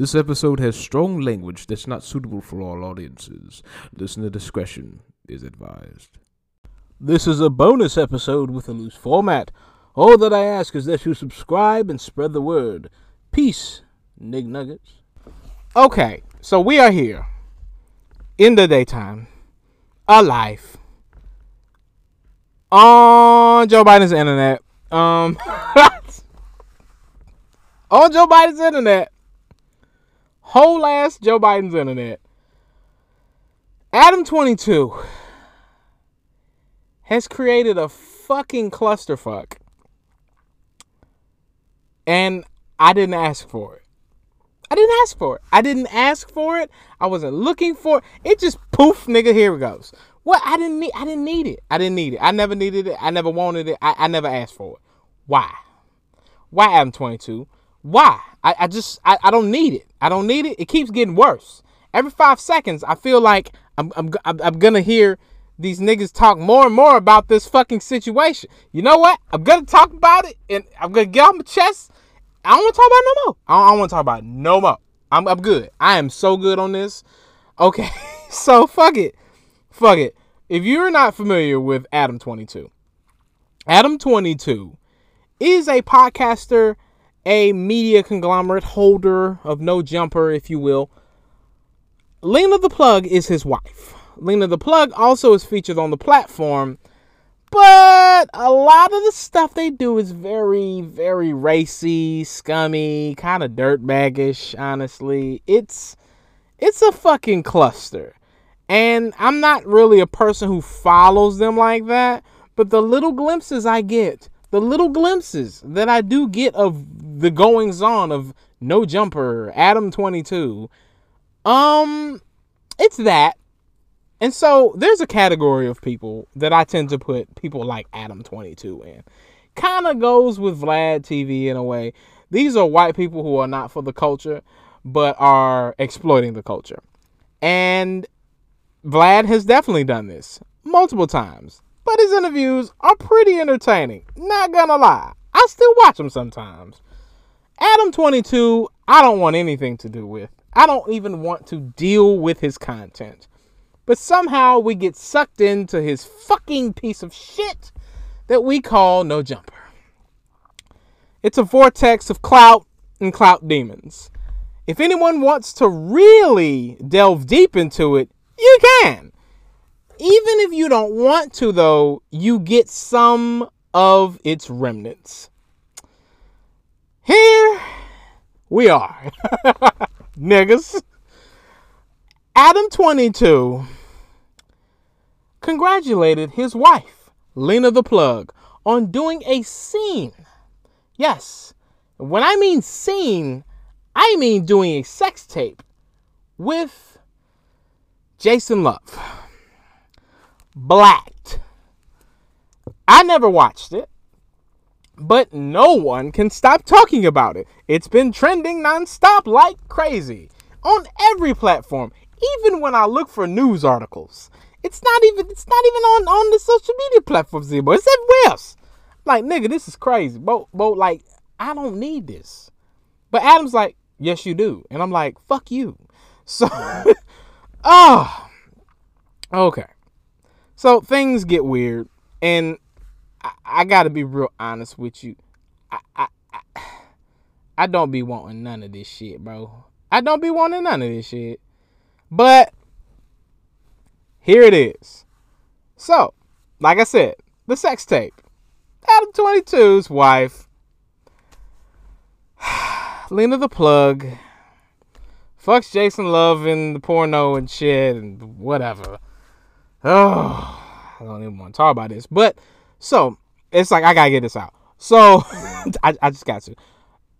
This episode has strong language that's not suitable for all audiences. Listener discretion is advised. This is a bonus episode with a loose format. All that I ask is that you subscribe and spread the word. Peace, Nig Nuggets. Okay, so we are here in the daytime, alive, on Joe Biden's internet. Um, on Joe Biden's internet. Whole ass Joe Biden's internet. Adam 22 has created a fucking clusterfuck. And I didn't ask for it. I didn't ask for it. I didn't ask for it. I wasn't looking for it. It just poof, nigga, here it goes. What I didn't need I didn't need it. I didn't need it. I never needed it. I never wanted it. I, I never asked for it. Why? Why Adam 22? Why? I, I just I, I don't need it. I don't need it. It keeps getting worse. Every five seconds, I feel like I'm I'm I'm, gonna hear these niggas talk more and more about this fucking situation. You know what? I'm gonna talk about it and I'm gonna get off my chest. I don't want to talk about no more. I don't, don't want to talk about no more. I'm I'm good. I am so good on this. Okay, so fuck it, fuck it. If you're not familiar with Adam 22, Adam 22 is a podcaster a media conglomerate holder of no jumper, if you will. Lena the Plug is his wife. Lena the Plug also is featured on the platform, but a lot of the stuff they do is very, very racy, scummy, kind of dirtbaggish, honestly. It's it's a fucking cluster. And I'm not really a person who follows them like that, but the little glimpses I get, the little glimpses that I do get of the goings on of No Jumper, Adam 22. Um, it's that. And so there's a category of people that I tend to put people like Adam 22 in. Kind of goes with Vlad TV in a way. These are white people who are not for the culture, but are exploiting the culture. And Vlad has definitely done this multiple times. But his interviews are pretty entertaining. Not gonna lie. I still watch them sometimes. Adam 22, I don't want anything to do with. I don't even want to deal with his content. But somehow we get sucked into his fucking piece of shit that we call No Jumper. It's a vortex of clout and clout demons. If anyone wants to really delve deep into it, you can. Even if you don't want to, though, you get some of its remnants. Here we are. Niggas. Adam 22 congratulated his wife, Lena the Plug, on doing a scene. Yes, when I mean scene, I mean doing a sex tape with Jason Luv. Blacked. I never watched it but no one can stop talking about it. It's been trending nonstop like crazy on every platform, even when I look for news articles. It's not even it's not even on on the social media platforms anymore. It's everywhere else. Like nigga, this is crazy. But but like I don't need this. But Adam's like, yes you do, and I'm like, fuck you. So, oh, okay. So things get weird, and I, I gotta be real honest with you. I, I, I, I don't be wanting none of this shit, bro. I don't be wanting none of this shit. But here it is. So, like I said, the sex tape. Adam 22's wife, Lena the plug, fucks Jason Luv in the porno and shit and whatever. Oh, I don't even want to talk about this. But so it's like I gotta get this out. So I, I just got to.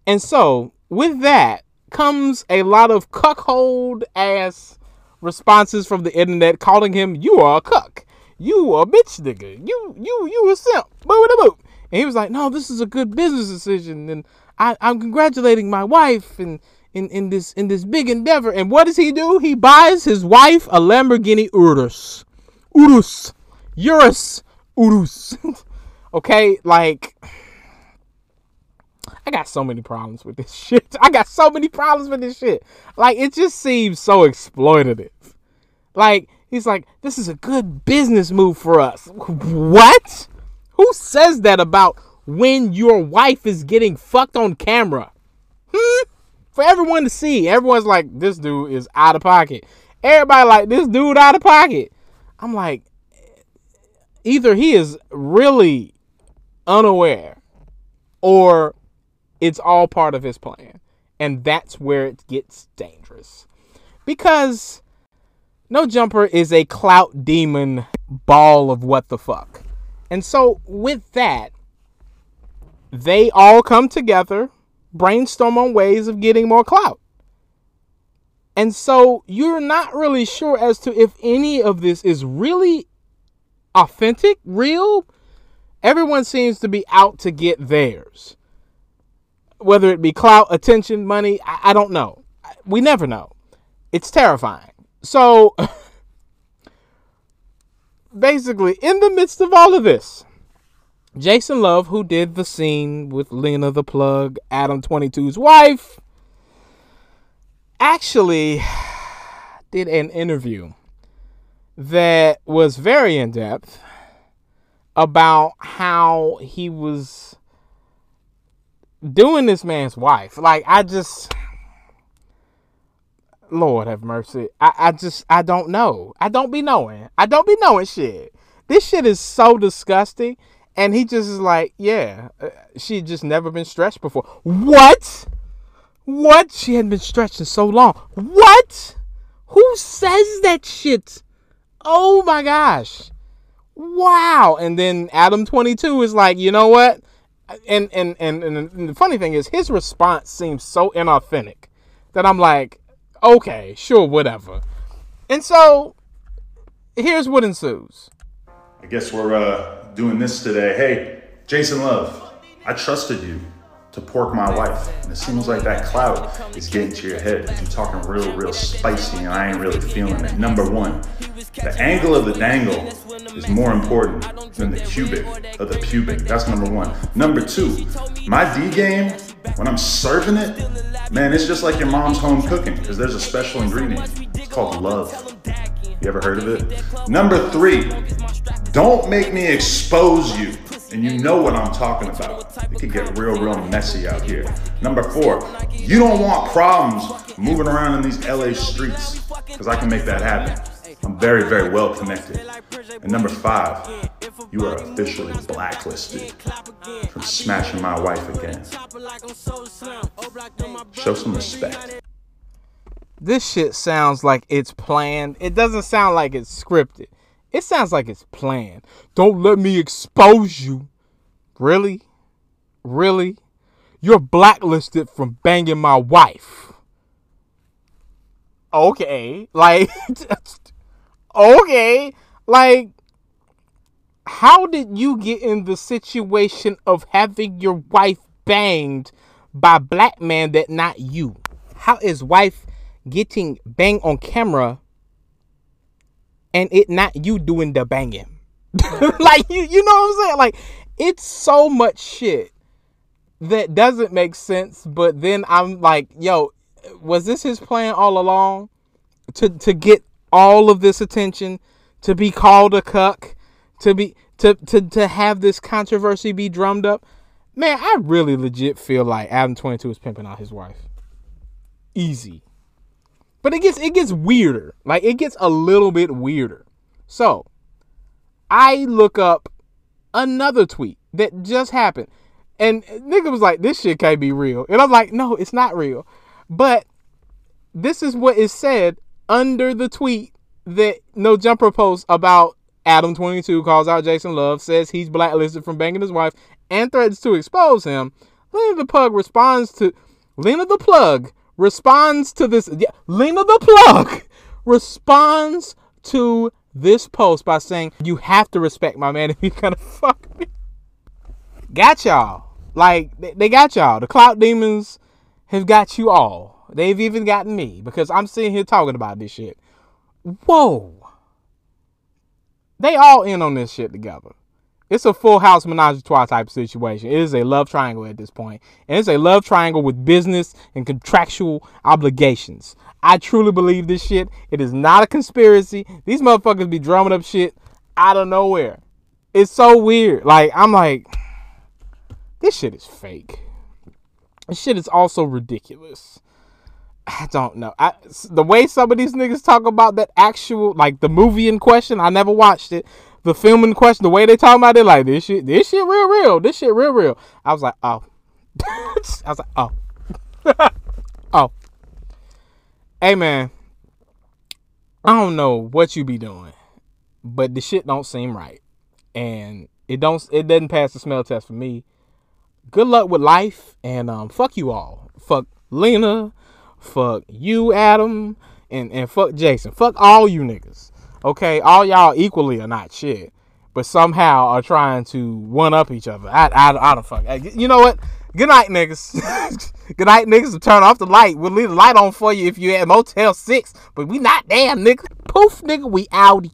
And so with that comes a lot of cuckold ass responses from the internet calling him you are a cuck. You a bitch nigga. You you you a simp. Boo boo And he was like, no, this is a good business decision, and I, I'm congratulating my wife and in, in this in this big endeavor. And what does he do? He buys his wife a Lamborghini Urus. Urus. Urus. Urus. okay, like I got so many problems with this shit. I got so many problems with this shit. Like it just seems so exploitative. Like he's like, this is a good business move for us. What? Who says that about when your wife is getting fucked on camera? Hmm? For everyone to see. Everyone's like, this dude is out of pocket. Everybody like this dude out of pocket. I'm like, either he is really unaware or it's all part of his plan. And that's where it gets dangerous. Because No Jumper is a clout demon ball of what the fuck. And so, with that, they all come together, brainstorm on ways of getting more clout. And so, you're not really sure as to if any of this is really authentic, real. Everyone seems to be out to get theirs whether it be clout, attention, money, I, I don't know. We never know. It's terrifying. So basically, in the midst of all of this, Jason Luv, who did the scene with Lena the Plug, Adam 22's wife, actually did an interview that was very in depth about how he was doing this man's wife. Like I just Lord have mercy. I, I just I don't know. I don't be knowing. I don't be knowing shit. This shit is so disgusting. And he just is like, yeah, uh, she just never been stretched before. What? What? She hadn't been stretching so long. What? Who says that shit? Oh my gosh. Wow. And then Adam 22 is like, you know what? and, and and and the funny thing is his response seems so inauthentic that I'm like, okay, sure, whatever. And so here's what ensues. I guess we're uh, doing this today. Hey, Jason Luv, I trusted you to pork my wife. And it seems like that cloud is getting to your head you're talking real, real spicy and I ain't really feeling it. Number one, the angle of the dangle is more important than the cubic of the pubic. That's number one. Number two, my D game, when I'm serving it, man, it's just like your mom's home cooking because there's a special ingredient. It's called love. You ever heard of it? Number three, don't make me expose you and you know what I'm talking about. It could get real, real messy out here. Number four, you don't want problems moving around in these LA streets because I can make that happen. I'm very, very well connected. And number five, you are officially blacklisted from smashing my wife again. Show some respect. This shit sounds like it's planned. It doesn't sound like it's scripted. It sounds like it's planned. Don't let me expose you. Really? Really? You're blacklisted from banging my wife. Okay. Like, okay. Like, how did you get in the situation of having your wife banged by black man that not you? How is wife getting banged on camera and it not you doing the banging. like you you know what I'm saying? Like it's so much shit that doesn't make sense, but then I'm like, yo, was this his plan all along? To to get all of this attention, to be called a cuck, to be to to to have this controversy be drummed up? Man, I really legit feel like Adam 22 is pimping out his wife. Easy. But it gets it gets weirder. Like it gets a little bit weirder. So I look up another tweet that just happened. And nigga was like, this shit can't be real. And I'm like, no, it's not real. But this is what is said under the tweet that No Jumper posts about Adam 22 calls out Jason Luv, says he's blacklisted from banging his wife, and threatens to expose him. Lena the Pug responds to Lena the Plug responds to this. Yeah, Lena the plug responds to this post by saying, "You have to respect my man if you're gonna fuck me." Got y'all. Like they, got y'all. The clout demons have got you all. They've even gotten me because I'm sitting here talking about this shit. Whoa. They all in on this shit together. It's a full house menage a trois type situation. It is a love triangle at this point. And it's a love triangle with business and contractual obligations. I truly believe this shit. It is not a conspiracy. These motherfuckers be drumming up shit out of nowhere. It's so weird. Like, I'm like, this shit is fake. This shit is also ridiculous. I don't know. I, the way some of these niggas talk about that actual, like the movie in question, I never watched it. The film in question, the way they talk about it, like this shit, this shit real, real. This shit real, real. I was like, oh. I was like, oh. oh. Hey man, I don't know what you be doing, but the shit don't seem right, and it don't. It doesn't pass the smell test for me. Good luck with life, and um, fuck you all. Fuck Lena. Fuck you, Adam, and and fuck Jason. Fuck all you niggas. Okay, all y'all equally are not shit, but somehow are trying to one up each other. I I, I don't fuck. You know what? Good night, niggas. Good night, niggas. Turn off the light. We'll leave the light on for you if you at Motel 6. But we not damn, nigga. Poof, nigga. We outie.